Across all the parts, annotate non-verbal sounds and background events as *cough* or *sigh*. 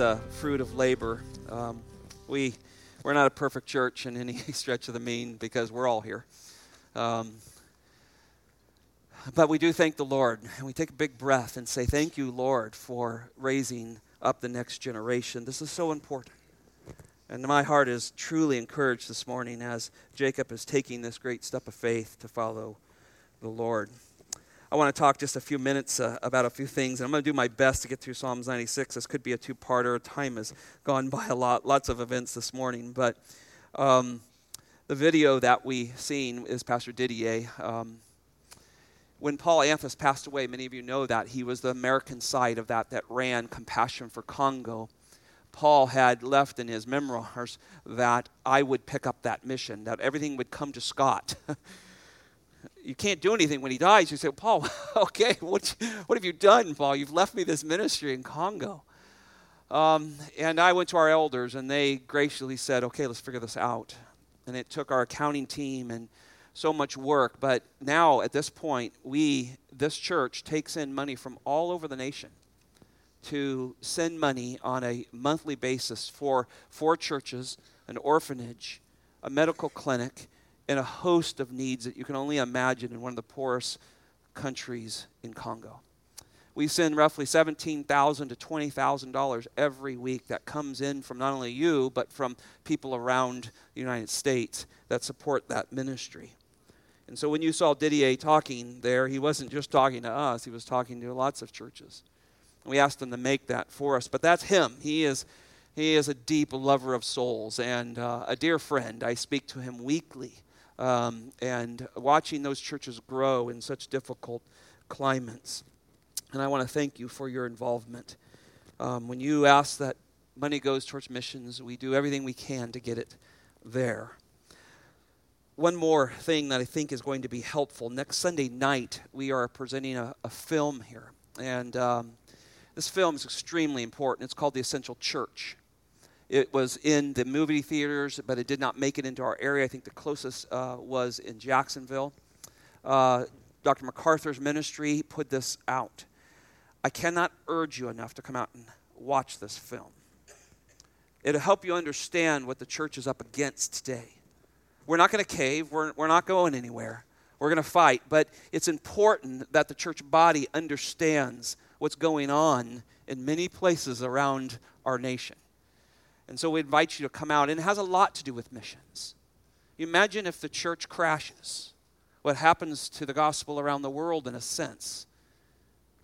The fruit of labor. Um, we we're not a perfect church in any *laughs* stretch of the mean because we're all here. Um, but we do thank the Lord, and we take a big breath and say, Thank you, Lord, for raising up the next generation. This is so important. And my heart is truly encouraged this morning as Jacob is taking this great step of faith to follow the Lord. I want to talk just a few minutes uh, about a few things, and I'm going to do my best to get through Psalms 96. This could be a two-parter. Time has gone by a lot, lots of events this morning, but um, the video that we seen is Pastor Didier. Um, when Paul Anthus passed away, many of you know that he was the American side of that that ran Compassion for Congo. Paul had left in his memoirs that I would pick up that mission, that everything would come to Scott. *laughs* you can't do anything when he dies. You say, Paul, *laughs* okay, what, what have you done, Paul? You've left me this ministry in Congo. Um, and I went to our elders, and they graciously said, okay, let's figure this out. And it took our accounting team and so much work. But now, at this point, we, this church, takes in money from all over the nation to send money on a monthly basis for four churches, an orphanage, a medical clinic, and a host of needs that you can only imagine in one of the poorest countries in Congo. We send roughly 17,000 to $20,000 every week that comes in from not only you, but from people around the United States that support that ministry. And so when you saw Didier talking there, he wasn't just talking to us, he was talking to lots of churches. We asked him to make that for us. But that's him. He is, he is a deep lover of souls and uh, a dear friend. I speak to him weekly um, and watching those churches grow in such difficult climates. And I want to thank you for your involvement. Um, when you ask that money goes towards missions, we do everything we can to get it there. One more thing that I think is going to be helpful. Next Sunday night, we are presenting a, a film here. And um, this film is extremely important. It's called The Essential Church. It was in the movie theaters, but it did not make it into our area. I think the closest uh, was in Jacksonville. Uh, Dr. MacArthur's ministry put this out. I cannot urge you enough to come out and watch this film. It'll help you understand what the church is up against today. We're not going to cave, we're, we're not going anywhere. We're going to fight, but it's important that the church body understands what's going on in many places around our nation. And so we invite you to come out. And it has a lot to do with missions. Imagine if the church crashes. What happens to the gospel around the world, in a sense?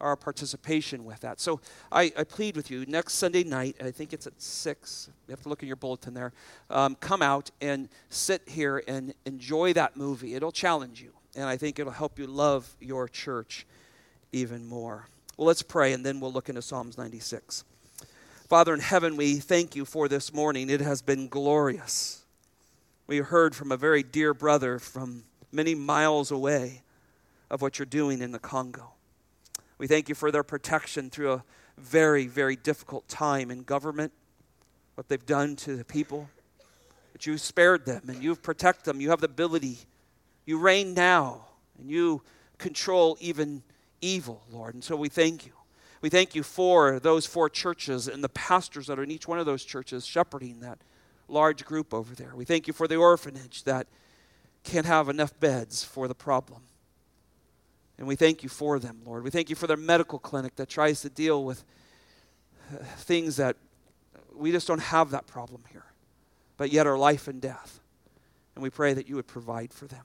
Our participation with that. So I, I plead with you next Sunday night, I think it's at 6. You have to look in your bulletin there. Um, come out and sit here and enjoy that movie. It'll challenge you, and I think it'll help you love your church even more. Well, let's pray, and then we'll look into Psalms 96. Father in heaven, we thank you for this morning. It has been glorious. We heard from a very dear brother from many miles away of what you're doing in the Congo. We thank you for their protection through a very, very difficult time in government, what they've done to the people. That you've spared them and you've protected them. You have the ability. You reign now and you control even evil, Lord. And so we thank you. We thank you for those four churches and the pastors that are in each one of those churches shepherding that large group over there. We thank you for the orphanage that can't have enough beds for the problem. And we thank you for them, Lord. We thank you for their medical clinic that tries to deal with uh, things that we just don't have that problem here, but yet are life and death. And we pray that you would provide for them.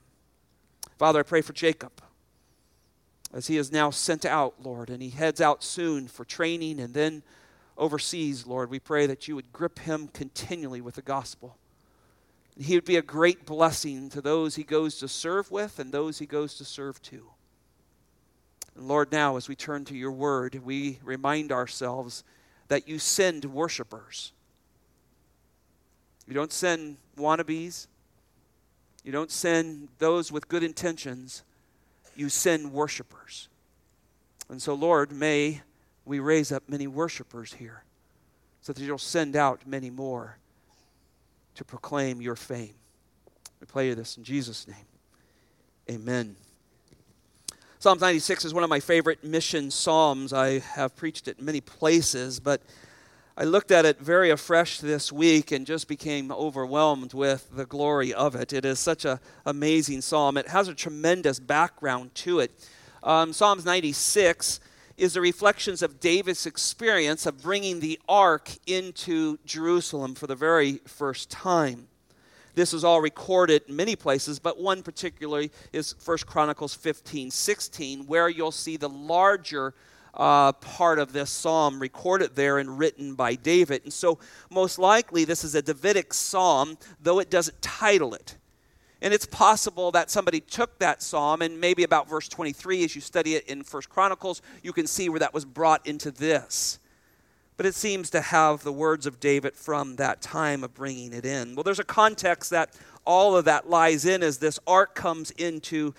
Father, I pray for Jacob as he is now sent out, Lord, and he heads out soon for training and then overseas, Lord. We pray that you would grip him continually with the gospel. He would be a great blessing to those he goes to serve with and those he goes to serve to. And Lord, now as we turn to your word, we remind ourselves that you send worshipers. You don't send wannabes. You don't send those with good intentions you send worshipers. And so, Lord, may we raise up many worshipers here so that you'll send out many more to proclaim your fame. We pray this in Jesus' name. Amen. Psalms 96 is one of my favorite mission psalms. I have preached it in many places, but I looked at it very afresh this week and just became overwhelmed with the glory of it. It is such an amazing psalm. It has a tremendous background to it. Um, Psalms 96 is the reflections of David's experience of bringing the ark into Jerusalem for the very first time. This is all recorded in many places, but one particularly is 1 Chronicles 15 16, where you'll see the larger uh, part of this psalm recorded there and written by David. And so, most likely, this is a Davidic psalm, though it doesn't title it. And it's possible that somebody took that psalm, and maybe about verse 23, as you study it in First Chronicles, you can see where that was brought into this. But it seems to have the words of David from that time of bringing it in. Well, there's a context that all of that lies in as this ark comes into,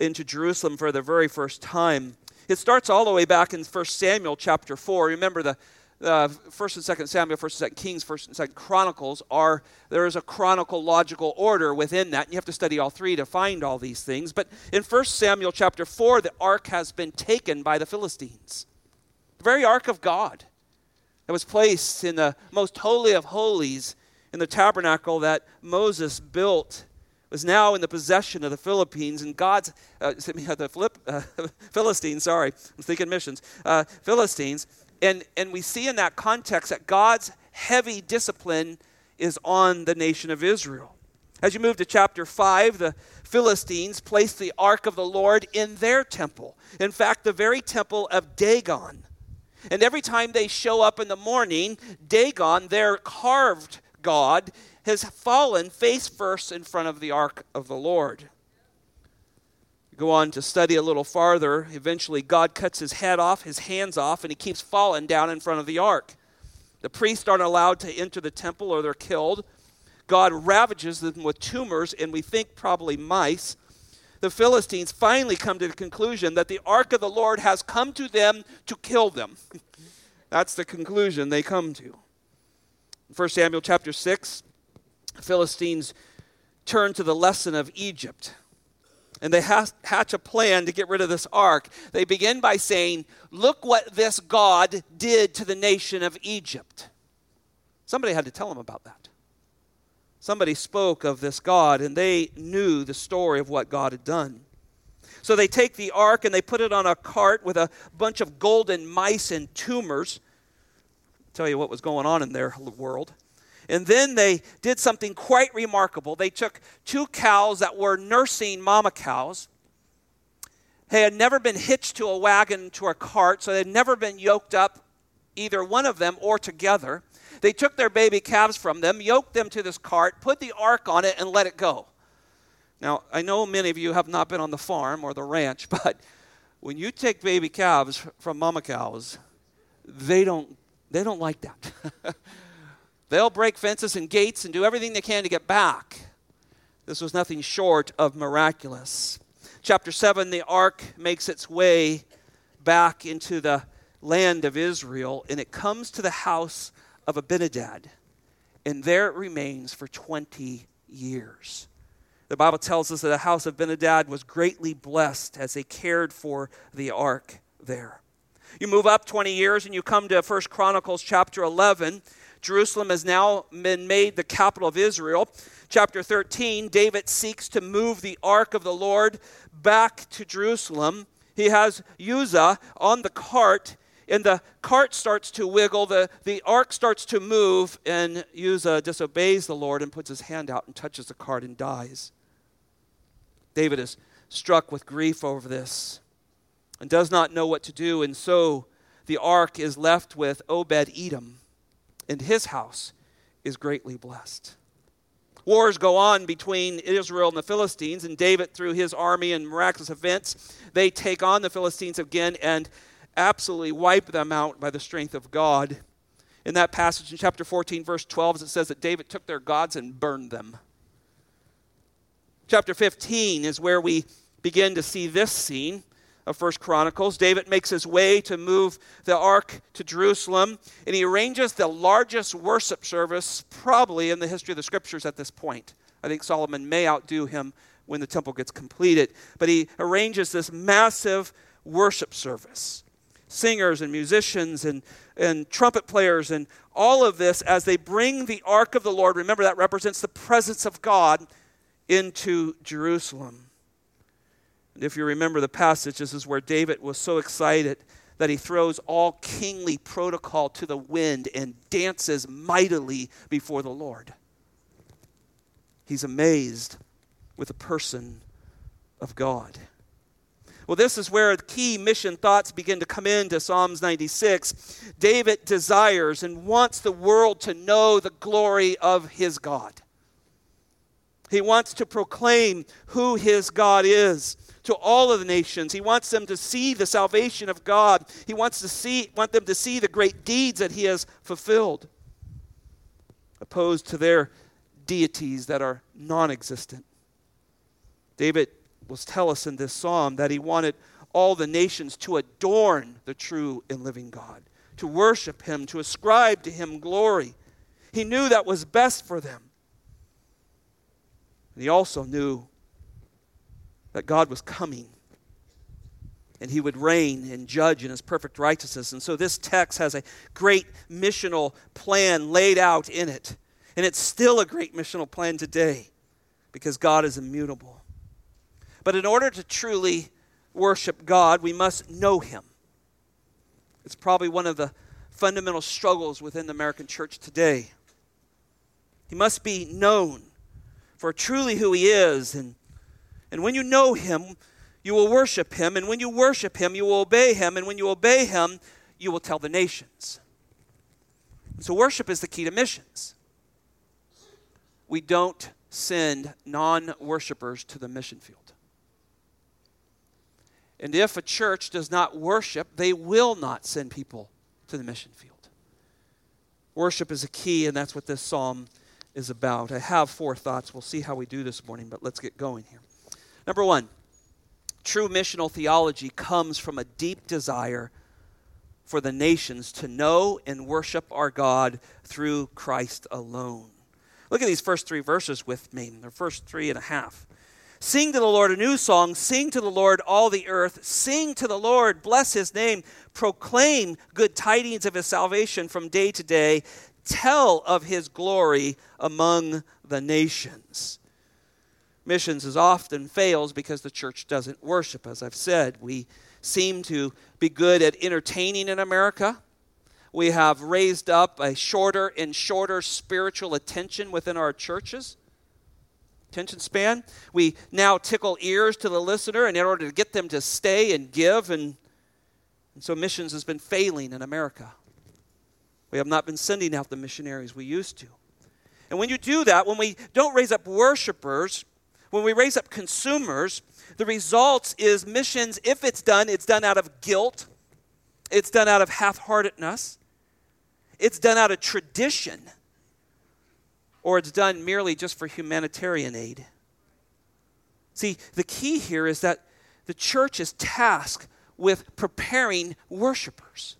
into Jerusalem for the very first time. It starts all the way back in 1 Samuel chapter 4. Remember the uh, 1st and 2nd Samuel, 1st and 2nd Kings, 1st and 2nd Chronicles are, there is a chronological order within that. And you have to study all three to find all these things. But in 1 Samuel chapter 4, the ark has been taken by the Philistines. The very ark of God that was placed in the most holy of holies in the tabernacle that Moses built was now in the possession of the Philippines and God's, uh, *laughs* the Philip, uh, *laughs* Philistines, sorry, I'm thinking missions, uh, Philistines. And, and we see in that context that God's heavy discipline is on the nation of Israel. As you move to chapter 5, the Philistines placed the ark of the Lord in their temple. In fact, the very temple of Dagon. And every time they show up in the morning, Dagon, their carved god, has fallen face first in front of the ark of the Lord. go on to study a little farther. Eventually, God cuts his head off, his hands off, and he keeps falling down in front of the ark. The priests aren't allowed to enter the temple or they're killed. God ravages them with tumors, and we think probably mice. The Philistines finally come to the conclusion that the ark of the Lord has come to them to kill them. *laughs* That's the conclusion they come to. 1 Samuel chapter 6, Philistines turn to the lesson of Egypt. And they hatch a plan to get rid of this ark. They begin by saying, Look what this God did to the nation of Egypt. Somebody had to tell them about that. Somebody spoke of this God, and they knew the story of what God had done. So they take the ark and they put it on a cart with a bunch of golden mice and tumors. Tell you what was going on in their world. And then they did something quite remarkable. They took two cows that were nursing mama cows. They had never been hitched to a wagon, to a cart, so they had never been yoked up, either one of them or together. They took their baby calves from them, yoked them to this cart, put the ark on it, and let it go. Now, I know many of you have not been on the farm or the ranch, *laughs* but when you take baby calves from mama cows, they don't, they don't like that. *laughs* They'll break fences and gates and do everything they can to get back. This was nothing short of miraculous. Chapter 7 the ark makes its way back into the land of Israel, and it comes to the house of Abinadab, and there it remains for 20 years. The Bible tells us that the house of Abinadab was greatly blessed as they cared for the ark there. You move up 20 years and you come to 1 Chronicles chapter 11, Jerusalem has now been made the capital of Israel. Chapter 13, David seeks to move the ark of the Lord back to Jerusalem. He has Uzzah on the cart, and the cart starts to wiggle, the, the ark starts to move, and Uzzah disobeys the Lord and puts his hand out and touches the cart and dies. David is struck with grief over this and does not know what to do, and so the ark is left with Obed Edom and his house is greatly blessed. Wars go on between Israel and the Philistines, and David, through his army and miraculous events, they take on the Philistines again and absolutely wipe them out by the strength of God. In that passage in chapter 14, verse 12, it says that David took their gods and burned them. Chapter 15 is where we begin to see this scene of First Chronicles. David makes his way to move the ark to Jerusalem, and he arranges the largest worship service probably in the history of the scriptures at this point. I think Solomon may outdo him when the temple gets completed, but he arranges this massive worship service. Singers and musicians and, and trumpet players and all of this as they bring the ark of the Lord. Remember, that represents the presence of God into Jerusalem. If you remember the passage, this is where David was so excited that he throws all kingly protocol to the wind and dances mightily before the Lord. He's amazed with the person of God. Well, this is where key mission thoughts begin to come into Psalms 96. David desires and wants the world to know the glory of his God. He wants to proclaim who his God is to all of the nations. He wants them to see the salvation of God. He wants to see want them to see the great deeds that he has fulfilled opposed to their deities that are non-existent. David will tell us in this psalm that he wanted all the nations to adorn the true and living God, to worship him, to ascribe to him glory. He knew that was best for them. And he also knew that God was coming and he would reign and judge in his perfect righteousness. And so this text has a great missional plan laid out in it. And it's still a great missional plan today because God is immutable. But in order to truly worship God, we must know Him. It's probably one of the fundamental struggles within the American church today. He must be known for truly who He is. And, and when you know Him, you will worship Him. And when you worship Him, you will obey Him. And when you obey Him, you will tell the nations. So, worship is the key to missions. We don't send non worshipers to the mission field. And if a church does not worship, they will not send people to the mission field. Worship is a key, and that's what this psalm is about. I have four thoughts. We'll see how we do this morning, but let's get going here. Number one, true missional theology comes from a deep desire for the nations to know and worship our God through Christ alone. Look at these first three verses with me, the first three and a half. Sing to the Lord a new song. Sing to the Lord all the earth. Sing to the Lord. Bless his name. Proclaim good tidings of his salvation from day to day. Tell of his glory among the nations. Missions as often fails because the church doesn't worship. As I've said, we seem to be good at entertaining in America. We have raised up a shorter and shorter spiritual attention within our churches attention span. We now tickle ears to the listener in order to get them to stay and give. And, and so missions has been failing in America. We have not been sending out the missionaries we used to. And when you do that, when we don't raise up worshipers, when we raise up consumers, the results is missions, if it's done, it's done out of guilt, it's done out of half heartedness, it's done out of tradition or it's done merely just for humanitarian aid. See, the key here is that the church is tasked with preparing worshipers.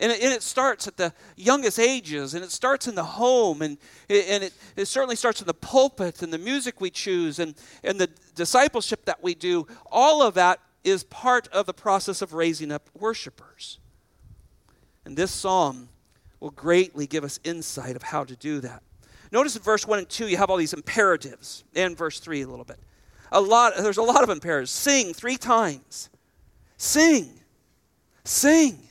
And it, and it, starts at the youngest ages, and it starts in the home, and, and it, it certainly starts in the pulpit, and the music we choose, and, and the discipleship that we do. All of that is part of the process of raising up worshipers. And this psalm will greatly give us insight of how to do that. Notice in verse 1 and 2, you have all these imperatives, and verse 3 a little bit. A lot, there's a lot of imperatives. Sing three times. Sing. Sing.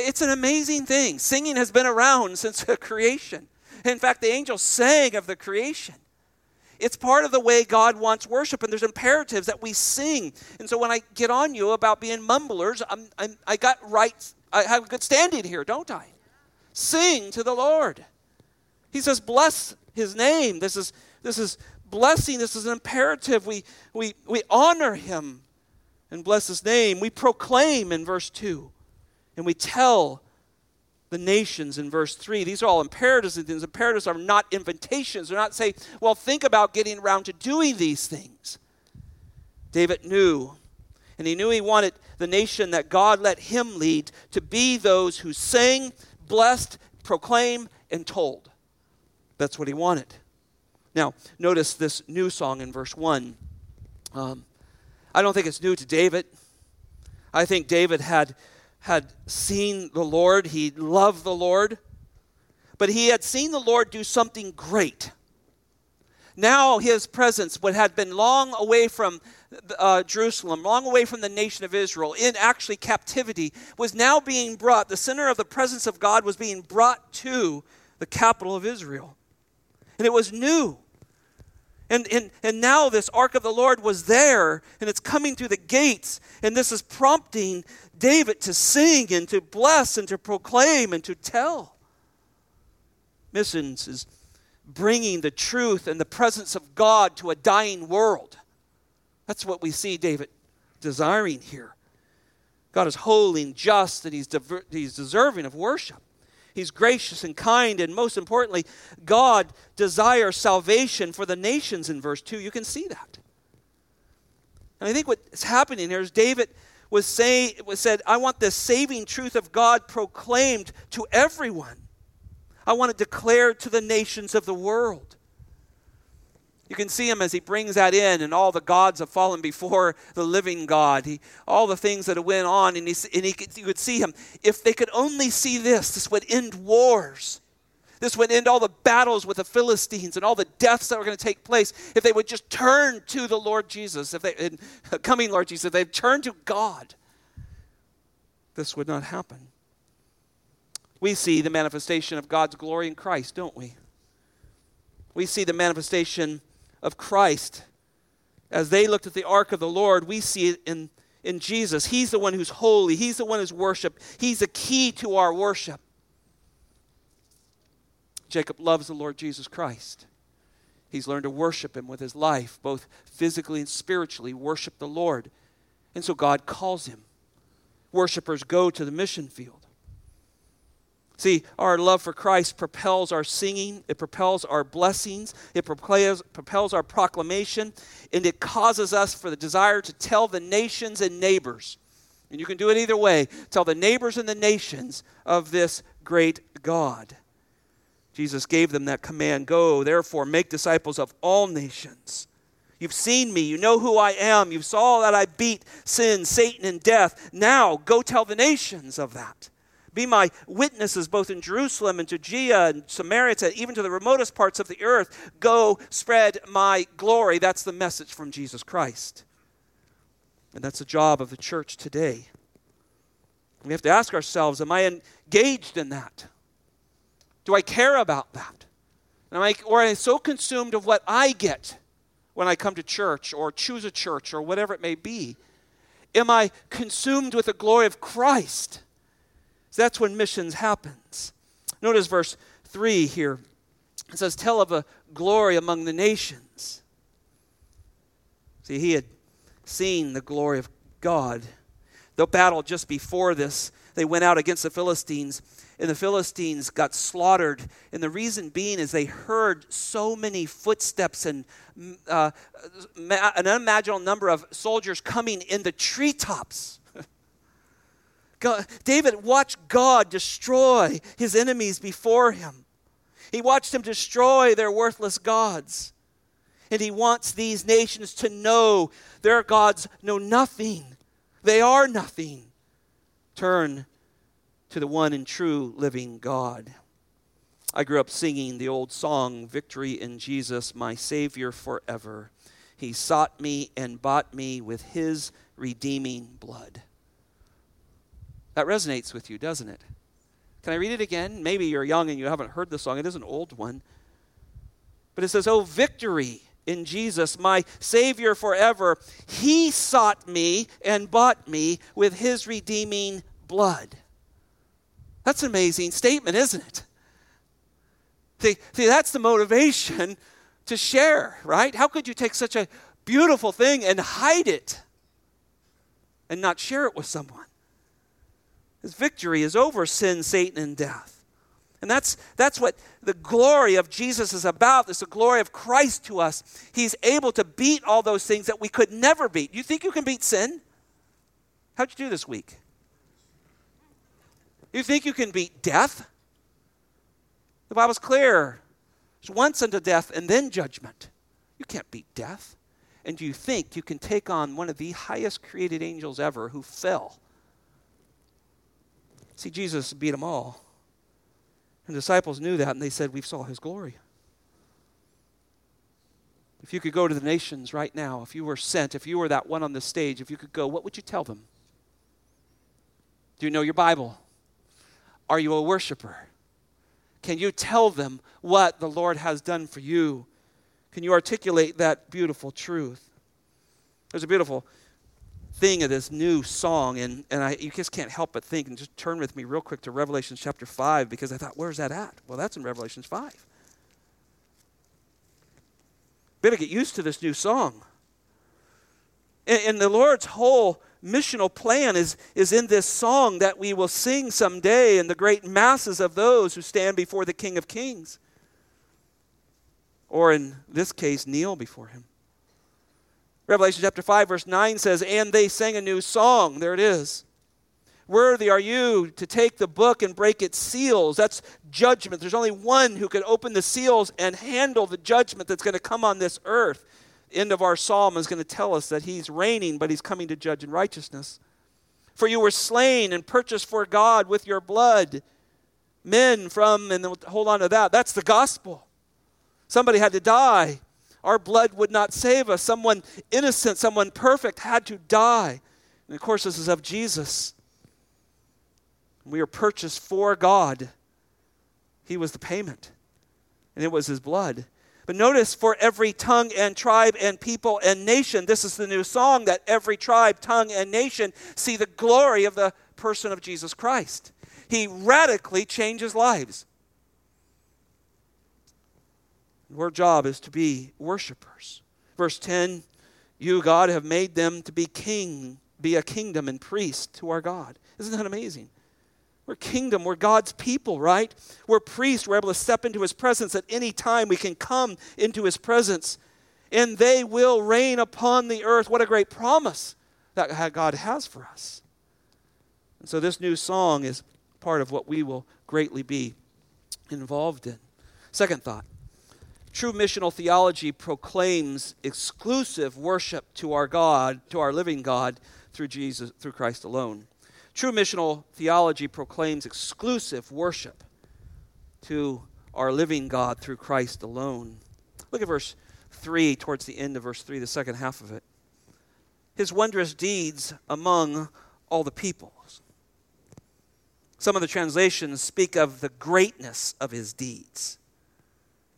It's an amazing thing. Singing has been around since *laughs* the creation. In fact, the angels sang of the creation. It's part of the way God wants worship, and there's imperatives that we sing. And so when I get on you about being mumblers, I'm, I'm, I got right, I have a good standing here, don't I? Sing to the Lord. He says, bless his name. This is, this is blessing. This is an imperative. We, we, we honor him and bless his name. We proclaim in verse 2. And we tell the nations in verse 3. These are all imperatives, and these imperatives are not invitations. They're not saying, well, think about getting around to doing these things. David knew, and he knew he wanted the nation that God let him lead to be those who sang, blessed, proclaimed, and told. That's what he wanted. Now, notice this new song in verse 1. Um, I don't think it's new to David. I think David had had seen the Lord, he loved the Lord, but he had seen the Lord do something great. Now his presence, what had been long away from uh, Jerusalem, long away from the nation of Israel, in actually captivity, was now being brought, the center of the presence of God was being brought to the capital of Israel. And it was new. And, and, and now this ark of the Lord was there, and it's coming through the gates, and this is prompting David to sing and to bless and to proclaim and to tell. Missions is bringing the truth and the presence of God to a dying world. That's what we see David desiring here. God is holy and just, and he's, diver- he's deserving of worship. He's gracious and kind, and most importantly, God desires salvation for the nations in verse 2. You can see that. And I think what's happening here is David was saying was said, I want the saving truth of God proclaimed to everyone. I want it declared to the nations of the world. You can see him as he brings that in, and all the gods have fallen before the living God. He, all the things that have went on, and, he, and he, you could see him. If they could only see this, this would end wars. This would end all the battles with the Philistines and all the deaths that were going to take place. If they would just turn to the Lord Jesus, if they, *laughs* coming Lord Jesus, if they turn to God, this would not happen. We see the manifestation of God's glory in Christ, don't we? We see the manifestation of Christ. As they looked at the ark of the Lord, we see it in, in Jesus. He's the one who's holy, He's the one who's worshiped, He's the key to our worship. Jacob loves the Lord Jesus Christ. He's learned to worship him with his life, both physically and spiritually, worship the Lord. And so God calls him. Worshippers go to the mission field. See, our love for Christ propels our singing, it propels our blessings, it propels, propels our proclamation, and it causes us for the desire to tell the nations and neighbors. And you can do it either way tell the neighbors and the nations of this great God. Jesus gave them that command Go, therefore, make disciples of all nations. You've seen me. You know who I am. You saw that I beat sin, Satan, and death. Now, go tell the nations of that. Be my witnesses both in Jerusalem and Judea and Samaria, even to the remotest parts of the earth. Go spread my glory. That's the message from Jesus Christ. And that's the job of the church today. We have to ask ourselves Am I engaged in that? Do I care about that? Am I, or am I so consumed of what I get when I come to church or choose a church or whatever it may be? Am I consumed with the glory of Christ? That's when missions happens. Notice verse 3 here. It says, Tell of a glory among the nations. See, he had seen the glory of God. The battle just before this, they went out against the Philistines, and the Philistines got slaughtered. And the reason being is they heard so many footsteps and uh, an unimaginable number of soldiers coming in the treetops. God, David watched God destroy his enemies before him. He watched him destroy their worthless gods. And he wants these nations to know their gods know nothing. They are nothing. Turn to the one and true living God. I grew up singing the old song, Victory in Jesus, my Savior forever. He sought me and bought me with his redeeming blood. That resonates with you, doesn't it? Can I read it again? Maybe you're young and you haven't heard the song. It is an old one. But it says, Oh, victory in Jesus, my Savior forever. He sought me and bought me with his redeeming blood. That's an amazing statement, isn't it? See, see, that's the motivation to share, right? How could you take such a beautiful thing and hide it and not share it with someone? His victory is over sin, Satan, and death. And that's, that's what the glory of Jesus is about. It's the glory of Christ to us. He's able to beat all those things that we could never beat. You think you can beat sin? How'd you do this week? You think you can beat death? The Bible's clear. It's once unto death and then judgment. You can't beat death. And do you think you can take on one of the highest created angels ever who fell See, Jesus beat them all. And the disciples knew that, and they said, We saw his glory. If you could go to the nations right now, if you were sent, if you were that one on the stage, if you could go, what would you tell them? Do you know your Bible? Are you a worshiper? Can you tell them what the Lord has done for you? Can you articulate that beautiful truth? There's a beautiful thing of this new song, and, and I, you just can't help but think, and just turn with me real quick to Revelation chapter 5, because I thought, where's that at? Well, that's in Revelation 5. Better get used to this new song. And, and the Lord's whole missional plan is, is in this song that we will sing someday in the great masses of those who stand before the King of Kings. Or in this case, kneel before him. Revelation chapter 5, verse 9 says, And they sang a new song. There it is. Worthy are you to take the book and break its seals. That's judgment. There's only one who can open the seals and handle the judgment that's going to come on this earth. End of our psalm is going to tell us that he's reigning, but he's coming to judge in righteousness. For you were slain and purchased for God with your blood. Men from, and hold on to that, that's the gospel. Somebody had to die. Our blood would not save us. Someone innocent, someone perfect had to die. And of course, this is of Jesus. We are purchased for God. He was the payment, and it was His blood. But notice for every tongue and tribe and people and nation, this is the new song that every tribe, tongue, and nation see the glory of the person of Jesus Christ. He radically changes lives. Our job is to be worshipers. Verse 10 You, God, have made them to be king, be a kingdom and priest to our God. Isn't that amazing? We're kingdom. We're God's people, right? We're priests. We're able to step into his presence at any time. We can come into his presence. And they will reign upon the earth. What a great promise that God has for us. And so this new song is part of what we will greatly be involved in. Second thought true missional theology proclaims exclusive worship to our God, to our living God, through Jesus, through Christ alone. True missional theology proclaims exclusive worship to our living God through Christ alone. Look at verse 3, towards the end of verse 3, the second half of it. His wondrous deeds among all the peoples. Some of the translations speak of the greatness of his deeds.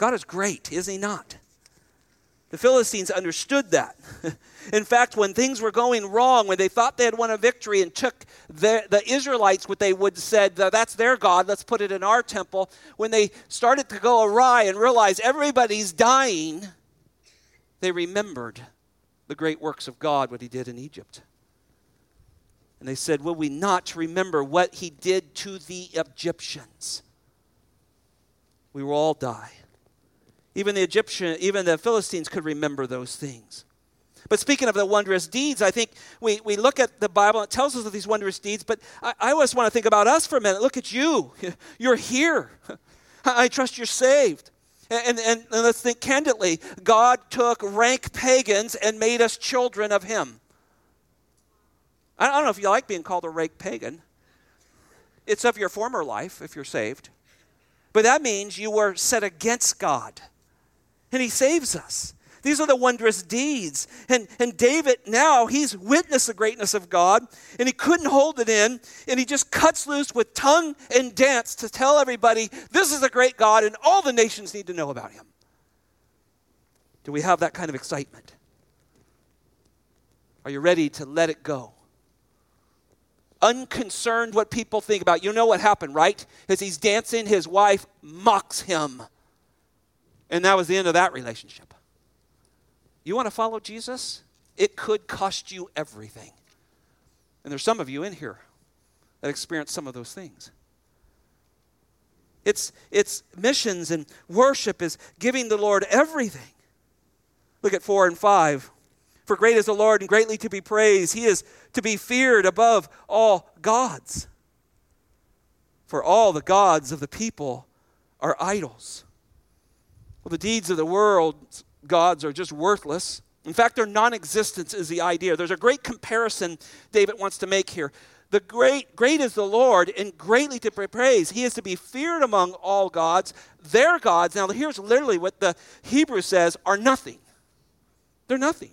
God is great, is he not? The Philistines understood that. *laughs* In fact, when things were going wrong, when they thought they had won a victory and took the, the Israelites, what they would said, that's their God, let's put it in our temple. When they started to go awry and realize everybody's dying, they remembered the great works of God, what he did in Egypt. And they said, Will we not remember what he did to the Egyptians? We will all die. Even the Egyptian, even the Philistines could remember those things. But speaking of the wondrous deeds, I think we, we look at the Bible, and it tells us of these wondrous deeds, but I, I always want to think about us for a minute. Look at you. *laughs* You're here. *laughs* I trust you're saved. And, and, and let's think candidly God took rank pagans and made us children of Him. I don't know if you like being called a rank pagan. It's of your former life if you're saved. But that means you were set against God and he saves us. These are the wondrous deeds. And, and David now, he's witnessed the greatness of God, and he couldn't hold it in, and he just cuts loose with tongue and dance to tell everybody this is a great God, and all the nations need to know about him. Do we have that kind of excitement? Are you ready to let it go? Unconcerned what people think about. You know what happened, right? As he's dancing, his wife mocks him. And that was the end of that relationship. You want to follow Jesus? It could cost you everything. And there's some of you in here that experience some of those things. It's, it's missions and worship is giving the Lord everything. Look at 4 and 5. For great is the Lord and greatly to be praised. He is to be feared above all gods. For all the gods of the people are idols. Well, the deeds of the world, gods, are just worthless. In fact, their non existence is the idea. There's a great comparison David wants to make here. The great, great is the Lord, and greatly to be praised. He is to be feared among all gods. Their gods, now here's literally what the Hebrew says, are nothing. They're nothing.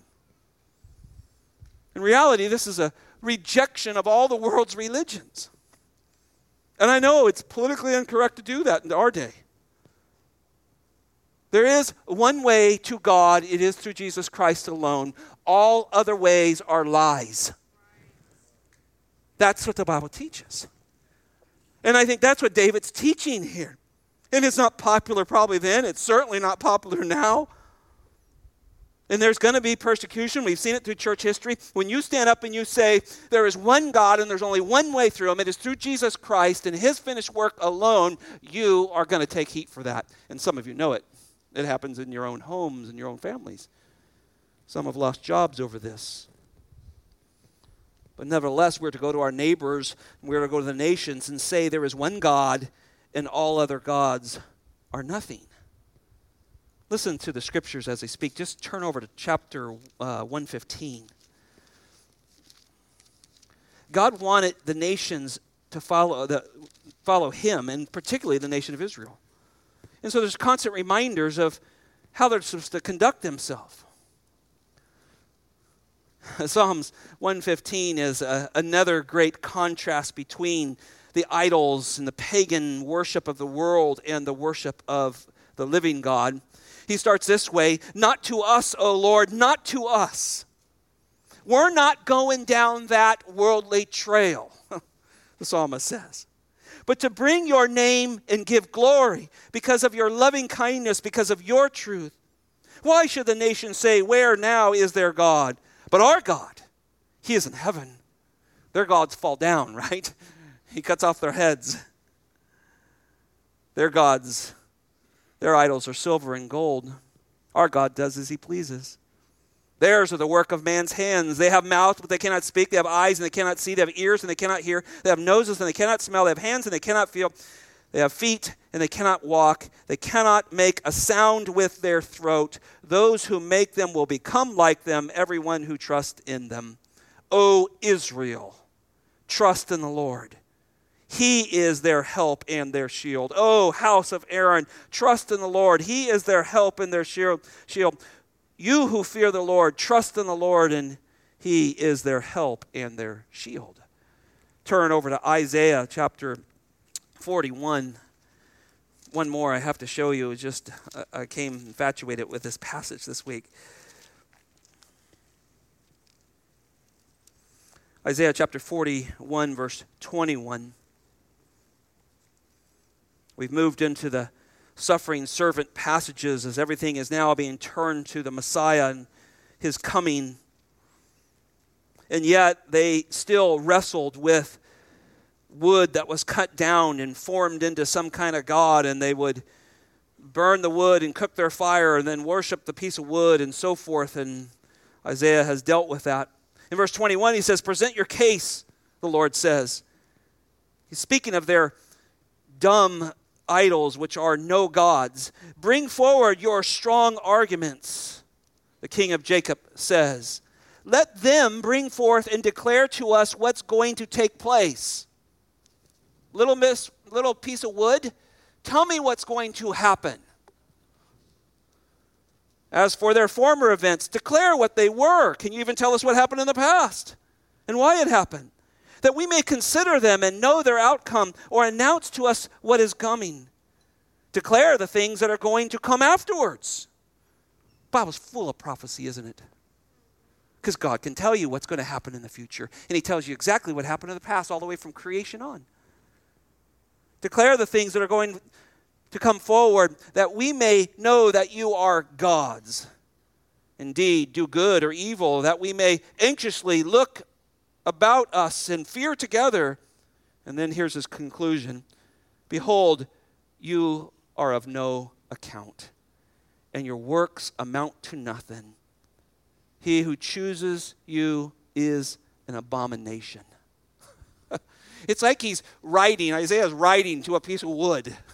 In reality, this is a rejection of all the world's religions. And I know it's politically incorrect to do that in our day. There is one way to God, it is through Jesus Christ alone. All other ways are lies. That's what the Bible teaches. And I think that's what David's teaching here. And it's not popular probably then, it's certainly not popular now. And there's going to be persecution. We've seen it through church history. When you stand up and you say, There is one God and there's only one way through him, it is through Jesus Christ and his finished work alone, you are going to take heat for that. And some of you know it. It happens in your own homes and your own families. Some have lost jobs over this. But nevertheless, we're to go to our neighbors, we're to go to the nations and say there is one God and all other gods are nothing. Listen to the scriptures as they speak. Just turn over to chapter uh, 115. God wanted the nations to follow, the, follow him, and particularly the nation of Israel. And so there's constant reminders of how they're supposed to conduct themselves. *laughs* Psalms 115 is a, another great contrast between the idols and the pagan worship of the world and the worship of the living God. He starts this way Not to us, O Lord, not to us. We're not going down that worldly trail, *laughs* the psalmist says. But to bring your name and give glory because of your loving kindness, because of your truth. Why should the nation say, Where now is their God? But our God, He is in heaven. Their gods fall down, *laughs* right? He cuts off their heads. Their gods, their idols are silver and gold. Our God does as He pleases. Theirs are the work of man's hands. They have mouths, but they cannot speak. They have eyes, and they cannot see. They have ears, and they cannot hear. They have noses, and they cannot smell. They have hands, and they cannot feel. They have feet, and they cannot walk. They cannot make a sound with their throat. Those who make them will become like them, everyone who trusts in them. O Israel, trust in the Lord. He is their help and their shield. O house of Aaron, trust in the Lord. He is their help and their shield. You who fear the Lord, trust in the Lord, and He is their help and their shield. Turn over to Isaiah chapter 41. One more I have to show you. Just uh, I came infatuated with this passage this week. Isaiah chapter 41, verse 21. We've moved into the suffering servant passages as everything is now being turned to the Messiah and his coming. And yet they still wrestled with wood that was cut down and formed into some kind of god, and they would burn the wood and cook their fire and then worship the piece of wood and so forth. And Isaiah has dealt with that. In verse 21, he says, Present your case, the Lord says. He's speaking of their dumb idols which are no gods. Bring forward your strong arguments, the king of Jacob says. Let them bring forth and declare to us what's going to take place. Little miss, little piece of wood, tell me what's going to happen. As for their former events, declare what they were. Can you even tell us what happened in the past and why it happened? That we may consider them and know their outcome or announce to us what is coming. Declare the things that are going to come afterwards. Bible's full of prophecy, isn't it? Because God can tell you what's going to happen in the future, and He tells you exactly what happened in the past, all the way from creation on. Declare the things that are going to come forward, that we may know that you are God's. Indeed, do good or evil, that we may anxiously look about us and fear together. And then here's his conclusion Behold, you are of no account, and your works amount to nothing. He who chooses you is an abomination. *laughs* it's like he's writing, Isaiah's writing to a piece of wood. *laughs*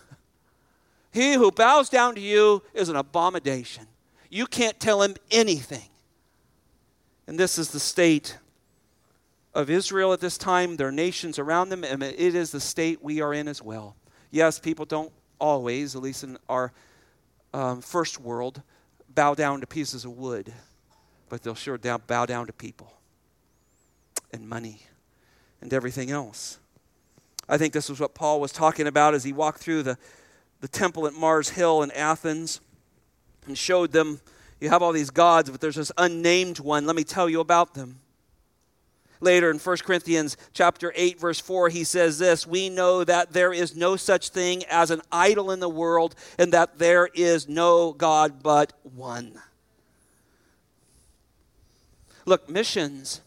He who bows down to you is an abomination. You can't tell him anything. And this is the state of Israel at this time, their nations around them, and it is the state we are in as well. Yes, people don't always, at least in our um, first world, bow down to pieces of wood, but they'll sure down, bow down to people and money and everything else. I think this was what Paul was talking about as he walked through the, the temple at Mars Hill in Athens and showed them you have all these gods, but there's this unnamed one. Let me tell you about them. Later in 1 Corinthians chapter 8 verse 4 he says this, we know that there is no such thing as an idol in the world and that there is no god but one. Look, missions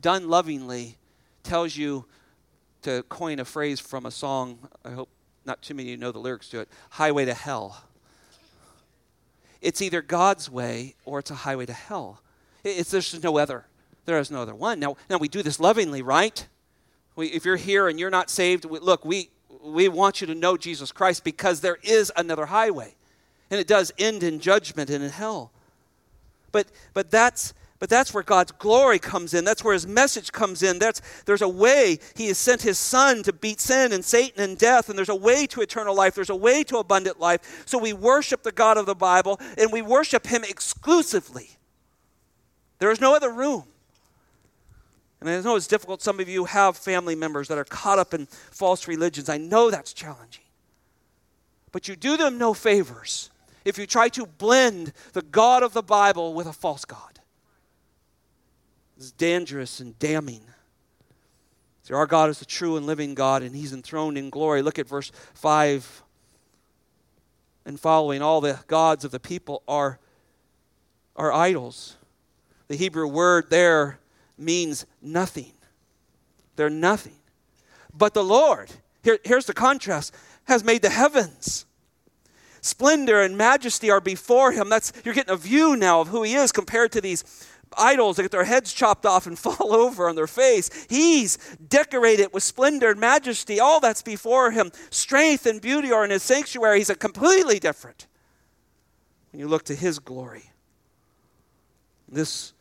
done lovingly tells you to coin a phrase from a song, I hope not too many of you know the lyrics to it, Highway to Hell. It's either God's way or it's a highway to hell. It's, there's no other. There is no other one. Now, now we do this lovingly, right? We, if you're here and you're not saved, we, look, we, we want you to know Jesus Christ because there is another highway. And it does end in judgment and in hell. But, but, that's, but that's where God's glory comes in. That's where his message comes in. That's, there's a way. He has sent his son to beat sin and Satan and death, and there's a way to eternal life. There's a way to abundant life. So we worship the God of the Bible, and we worship him exclusively. There is no other room. And I know it's difficult. Some of you have family members that are caught up in false religions. I know that's challenging. But you do them no favors if you try to blend the God of the Bible with a false God. It's dangerous and damning. See, our God is the true and living God, and He's enthroned in glory. Look at verse 5 and following. All the gods of the people are, are idols. The Hebrew word there means nothing. They're nothing. But the Lord, here, here's the contrast, has made the heavens. Splendor and majesty are before him. That's you're getting a view now of who he is compared to these idols that get their heads chopped off and *laughs* fall over on their face. He's decorated with splendor and majesty. All that's before him. Strength and beauty are in his sanctuary. He's a completely different when you look to his glory. This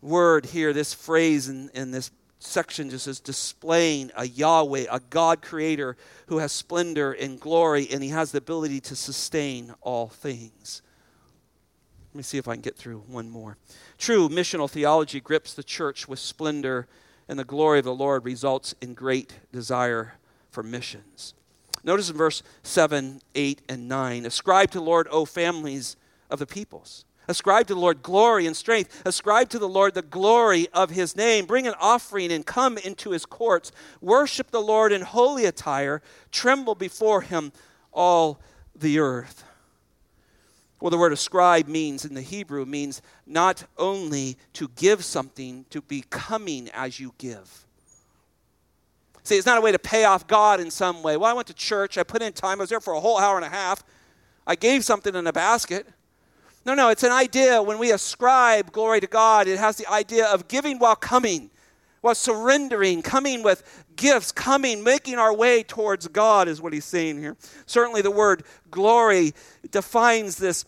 word here, this phrase in, in this section just is displaying a Yahweh, a God creator who has splendor and glory, and he has the ability to sustain all things. Let me see if I can get through one more. True missional theology grips the church with splendor, and the glory of the Lord results in great desire for missions. Notice in verse 7, 8, and 9 Ascribe to the Lord, O families of the peoples. Ascribe to the Lord glory and strength. Ascribe to the Lord the glory of his name. Bring an offering and come into his courts. Worship the Lord in holy attire. Tremble before him, all the earth. Well, the word ascribe means in the Hebrew means not only to give something, to be coming as you give. See, it's not a way to pay off God in some way. Well, I went to church, I put in time, I was there for a whole hour and a half, I gave something in a basket. No, no, it's an idea when we ascribe glory to God, it has the idea of giving while coming, while surrendering, coming with gifts, coming, making our way towards God, is what he's saying here. Certainly, the word glory defines this,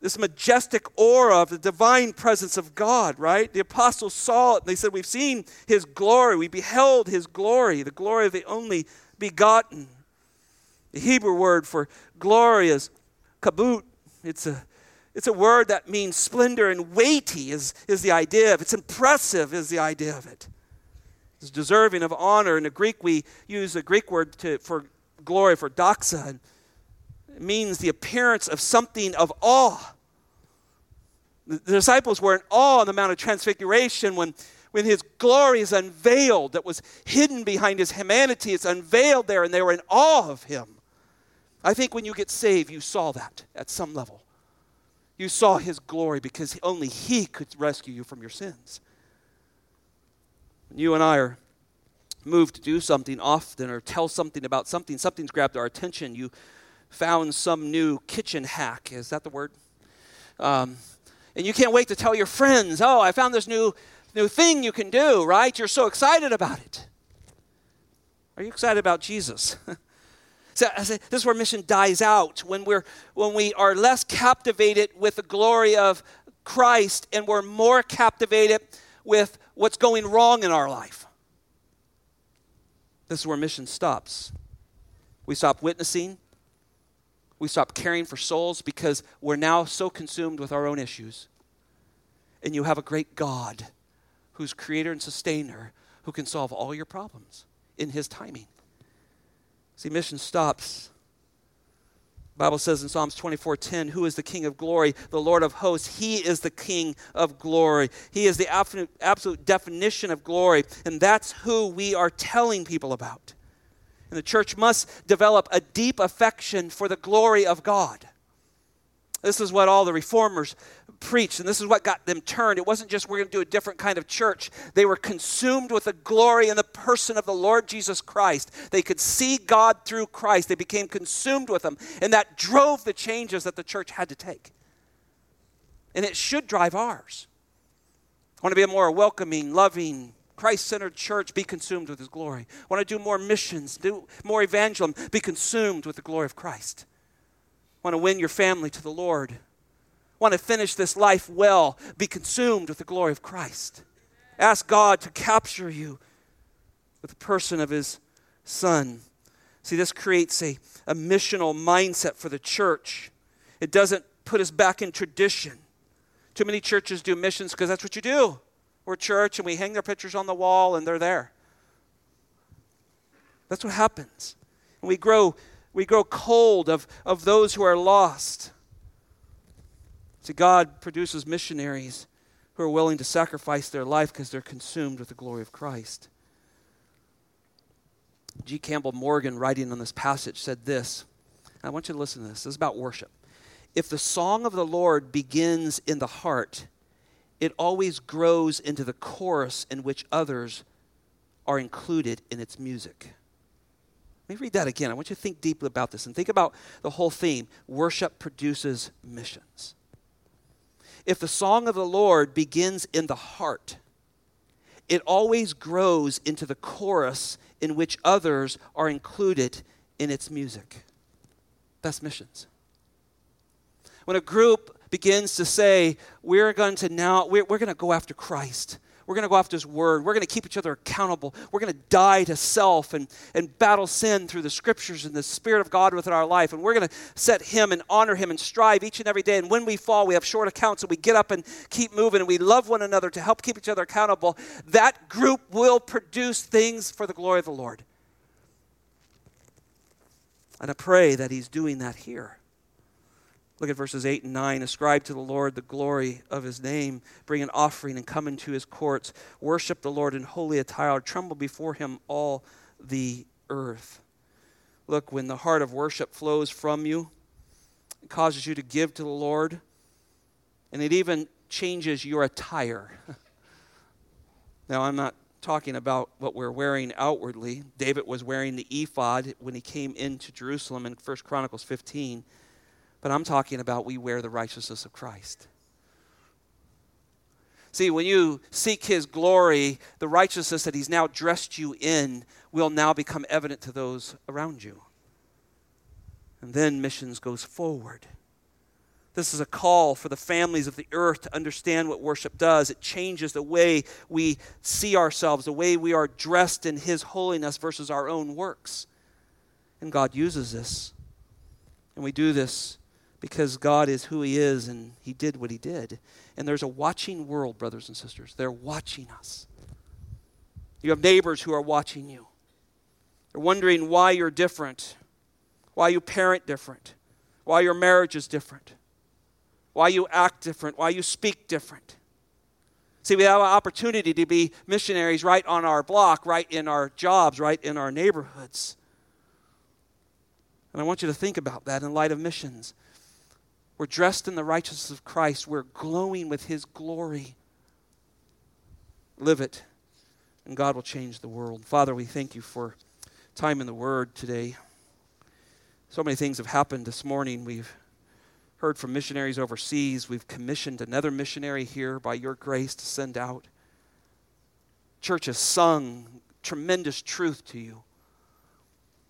this majestic aura of the divine presence of God, right? The apostles saw it and they said, We've seen his glory, we beheld his glory, the glory of the only begotten. The Hebrew word for glory is kabut. It's a it's a word that means splendor and weighty is, is the idea of it. It's impressive is the idea of it. It's deserving of honor. In the Greek, we use a Greek word to, for glory, for doxa. It means the appearance of something of awe. The, the disciples were in awe on the Mount of Transfiguration when, when his glory is unveiled, that was hidden behind his humanity. It's unveiled there, and they were in awe of him. I think when you get saved, you saw that at some level. You saw his glory because only he could rescue you from your sins. When you and I are moved to do something often or tell something about something, something's grabbed our attention. You found some new kitchen hack. Is that the word? Um, and you can't wait to tell your friends, oh, I found this new, new thing you can do, right? You're so excited about it. Are you excited about Jesus? *laughs* So, this is where mission dies out when we're when we are less captivated with the glory of Christ and we're more captivated with what's going wrong in our life. This is where mission stops. We stop witnessing. We stop caring for souls because we're now so consumed with our own issues. And you have a great God who's creator and sustainer who can solve all your problems in his timing. See, mission stops. The Bible says in Psalms 24:10, "Who is the King of glory? The Lord of hosts. He is the King of glory. He is the absolute, absolute definition of glory, and that's who we are telling people about." And the church must develop a deep affection for the glory of God. This is what all the reformers preached, and this is what got them turned. It wasn't just we're going to do a different kind of church. They were consumed with the glory and the person of the Lord Jesus Christ. They could see God through Christ. They became consumed with Him, and that drove the changes that the church had to take. And it should drive ours. I want to be a more welcoming, loving, Christ centered church, be consumed with His glory. I want to do more missions, do more evangelism, be consumed with the glory of Christ. Want to win your family to the Lord. Want to finish this life well, be consumed with the glory of Christ. Ask God to capture you with the person of His Son. See, this creates a, a missional mindset for the church. It doesn't put us back in tradition. Too many churches do missions because that's what you do. We're church and we hang their pictures on the wall and they're there. That's what happens. And we grow, we grow cold of, of those who are lost. See, God produces missionaries who are willing to sacrifice their life because they're consumed with the glory of Christ. G. Campbell Morgan, writing on this passage, said this. I want you to listen to this. This is about worship. If the song of the Lord begins in the heart, it always grows into the chorus in which others are included in its music. Let me read that again. I want you to think deeply about this and think about the whole theme worship produces missions. If the song of the Lord begins in the heart, it always grows into the chorus in which others are included in its music. That's missions. When a group begins to say, we're going to now, we're, we're going to go after Christ. We're going to go after His Word. We're going to keep each other accountable. We're going to die to self and, and battle sin through the Scriptures and the Spirit of God within our life. And we're going to set Him and honor Him and strive each and every day. And when we fall, we have short accounts and we get up and keep moving and we love one another to help keep each other accountable. That group will produce things for the glory of the Lord. And I pray that He's doing that here. Look at verses 8 and 9. Ascribe to the Lord the glory of his name. Bring an offering and come into his courts. Worship the Lord in holy attire. Tremble before him, all the earth. Look, when the heart of worship flows from you, it causes you to give to the Lord, and it even changes your attire. *laughs* now, I'm not talking about what we're wearing outwardly. David was wearing the ephod when he came into Jerusalem in 1 Chronicles 15. But I'm talking about we wear the righteousness of Christ. See, when you seek His glory, the righteousness that He's now dressed you in will now become evident to those around you. And then missions goes forward. This is a call for the families of the earth to understand what worship does. It changes the way we see ourselves, the way we are dressed in His holiness versus our own works. And God uses this. And we do this because God is who He is and He did what He did. And there's a watching world, brothers and sisters. They're watching us. You have neighbors who are watching you. They're wondering why you're different, why you parent different, why your marriage is different, why you act different, why you speak different. See, we have an opportunity to be missionaries right on our block, right in our jobs, right in our neighborhoods. And I want you to think about that in light of missions. We're dressed in the righteousness of Christ. We're glowing with His glory. Live it, and God will change the world. Father, we thank you for time in the Word today. So many things have happened this morning. We've heard from missionaries overseas. We've commissioned another missionary here by your grace to send out. Church has sung tremendous truth to you,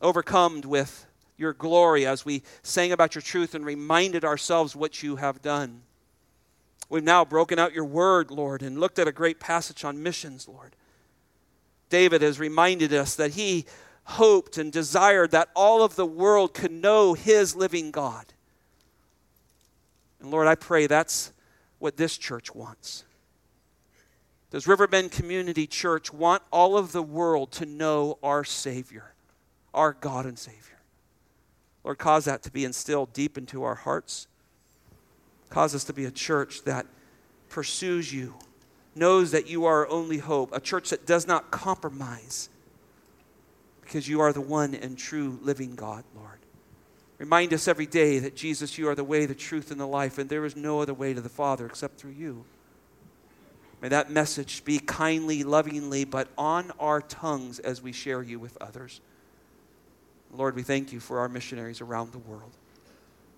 overcome with your glory as we sang about your truth and reminded ourselves what you have done. We've now broken out your word, Lord, and looked at a great passage on missions, Lord. David has reminded us that he hoped and desired that all of the world could know his living God. And Lord, I pray that's what this church wants. Does Riverbend Community Church want all of the world to know our Savior, our God and Savior? Lord, cause that to be instilled deep into our hearts. Cause us to be a church that pursues you, knows that you are our only hope, a church that does not compromise because you are the one and true living God, Lord. Remind us every day that Jesus, you are the way, the truth, and the life, and there is no other way to the Father except through you. May that message be kindly, lovingly, but on our tongues as we share you with others. Lord, we thank you for our missionaries around the world.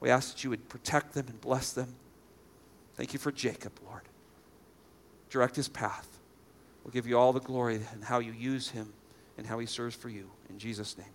We ask that you would protect them and bless them. Thank you for Jacob, Lord. Direct his path. We'll give you all the glory and how you use him and how he serves for you. In Jesus' name.